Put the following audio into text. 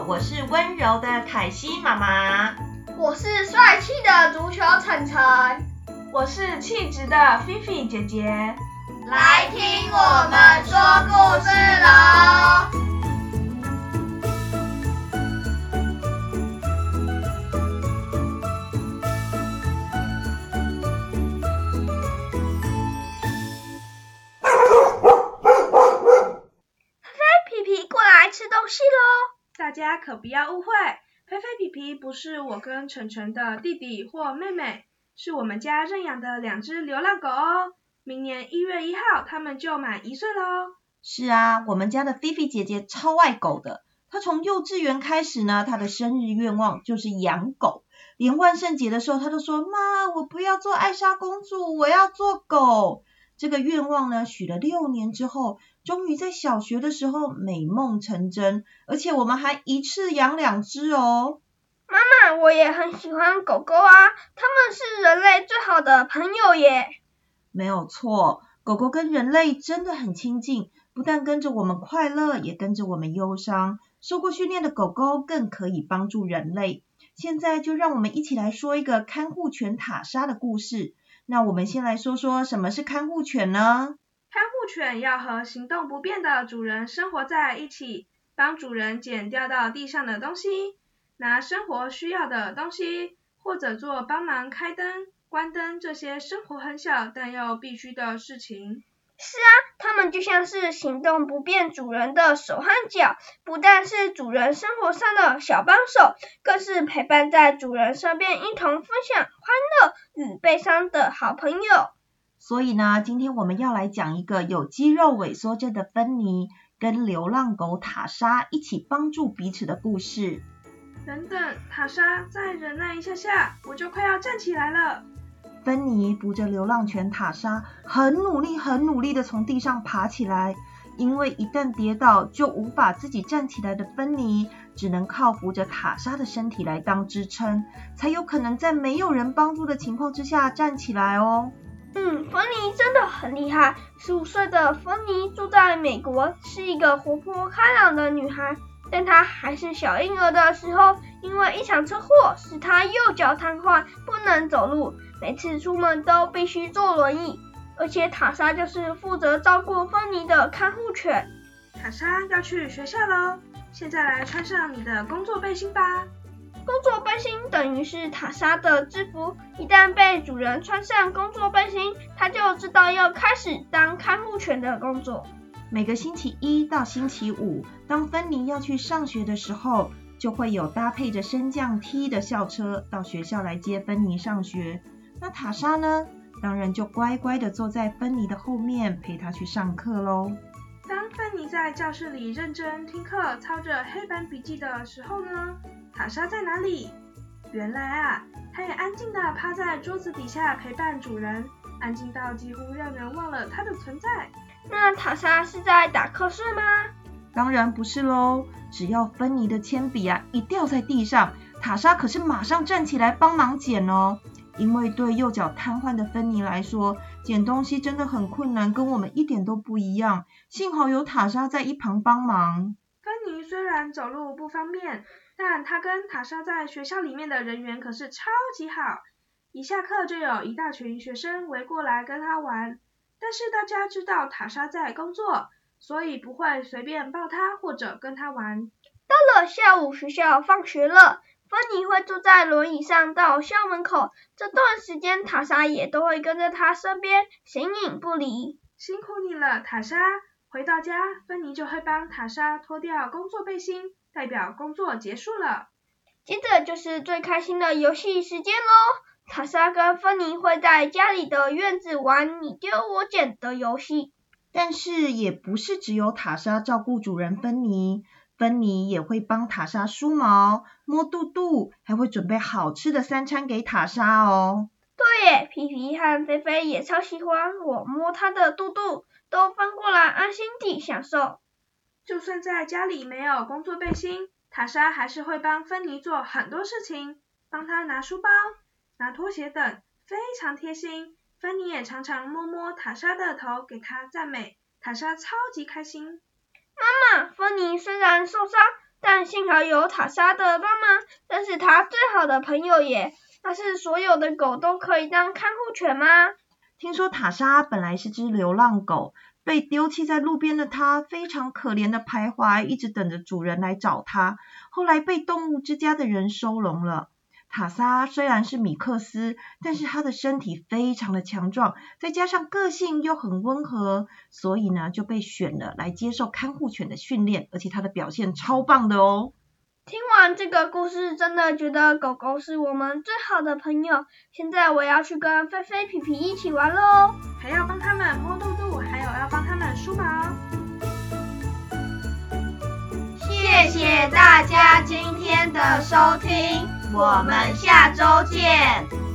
好，我是温柔的凯西妈妈，我是帅气的足球晨晨，我是气质的菲菲姐姐。来听我们说故事喽！大家可不要误会，菲菲皮皮不是我跟晨晨的弟弟或妹妹，是我们家认养的两只流浪狗哦。明年一月一号，它们就满一岁喽。是啊，我们家的菲菲姐姐超爱狗的，她从幼稚园开始呢，她的生日愿望就是养狗。连万圣节的时候，她都说：“妈，我不要做艾莎公主，我要做狗。”这个愿望呢，许了六年之后，终于在小学的时候美梦成真，而且我们还一次养两只哦。妈妈，我也很喜欢狗狗啊，它们是人类最好的朋友耶。没有错，狗狗跟人类真的很亲近，不但跟着我们快乐，也跟着我们忧伤。受过训练的狗狗更可以帮助人类。现在就让我们一起来说一个看护犬塔莎的故事。那我们先来说说什么是看护犬呢？看护犬要和行动不便的主人生活在一起，帮主人捡掉到地上的东西，拿生活需要的东西，或者做帮忙开灯、关灯这些生活很小但又必须的事情。是啊，它们就像是行动不便主人的手和脚，不但是主人生活上的小帮手，更是陪伴在主人身边，一同分享欢乐与悲伤的好朋友。所以呢，今天我们要来讲一个有肌肉萎缩症的芬妮跟流浪狗塔莎一起帮助彼此的故事。等等，塔莎，再忍耐一下下，我就快要站起来了。芬妮扶着流浪犬塔莎，很努力、很努力的从地上爬起来。因为一旦跌倒，就无法自己站起来的芬妮，只能靠扶着塔莎的身体来当支撑，才有可能在没有人帮助的情况之下站起来哦。嗯，芬妮真的很厉害。十五岁的芬妮住在美国，是一个活泼开朗的女孩。但他还是小婴儿的时候，因为一场车祸使他右脚瘫痪，不能走路。每次出门都必须坐轮椅，而且塔莎就是负责照顾芬妮的看护犬。塔莎要去学校喽，现在来穿上你的工作背心吧。工作背心等于是塔莎的制服，一旦被主人穿上工作背心，他就知道要开始当看护犬的工作。每个星期一到星期五，当芬妮要去上学的时候，就会有搭配着升降梯的校车到学校来接芬妮上学。那塔莎呢？当然就乖乖的坐在芬妮的后面，陪她去上课喽。当芬妮在教室里认真听课，抄着黑板笔记的时候呢，塔莎在哪里？原来啊，她也安静的趴在桌子底下陪伴主人，安静到几乎让人忘了她的存在。那塔莎是在打瞌睡吗？当然不是喽，只要芬妮的铅笔啊一掉在地上，塔莎可是马上站起来帮忙捡哦。因为对右脚瘫痪的芬妮来说，捡东西真的很困难，跟我们一点都不一样。幸好有塔莎在一旁帮忙。芬妮虽然走路不方便，但她跟塔莎在学校里面的人缘可是超级好。一下课就有一大群学生围过来跟她玩。但是大家知道塔莎在工作，所以不会随便抱她或者跟她玩。到了下午，学校放学了。芬妮会坐在轮椅上到校门口，这段时间塔莎也都会跟在她身边，形影不离。辛苦你了，塔莎。回到家，芬妮就会帮塔莎脱掉工作背心，代表工作结束了。接着就是最开心的游戏时间喽！塔莎跟芬妮会在家里的院子玩你丢我捡的游戏。但是也不是只有塔莎照顾主人芬妮。芬妮也会帮塔莎梳毛、摸肚肚，还会准备好吃的三餐给塔莎哦。对耶，皮皮和菲菲也超喜欢我摸它的肚肚，都翻过来安心地享受。就算在家里没有工作背心，塔莎还是会帮芬妮做很多事情，帮她拿书包、拿拖鞋等，非常贴心。芬妮也常常摸摸塔莎的头，给她赞美，塔莎超级开心。妈妈，芬妮虽然受伤，但幸好有塔莎的帮忙，那是她最好的朋友耶。那是所有的狗都可以当看护犬吗？听说塔莎本来是只流浪狗，被丢弃在路边的它非常可怜的徘徊，一直等着主人来找它。后来被动物之家的人收容了。塔莎虽然是米克斯，但是它的身体非常的强壮，再加上个性又很温和，所以呢就被选了来接受看护犬的训练，而且它的表现超棒的哦。听完这个故事，真的觉得狗狗是我们最好的朋友。现在我要去跟菲菲、皮皮一起玩喽，还要帮他们摸肚肚，还有要帮他们梳毛。谢谢大家今天的收听，我们下周见。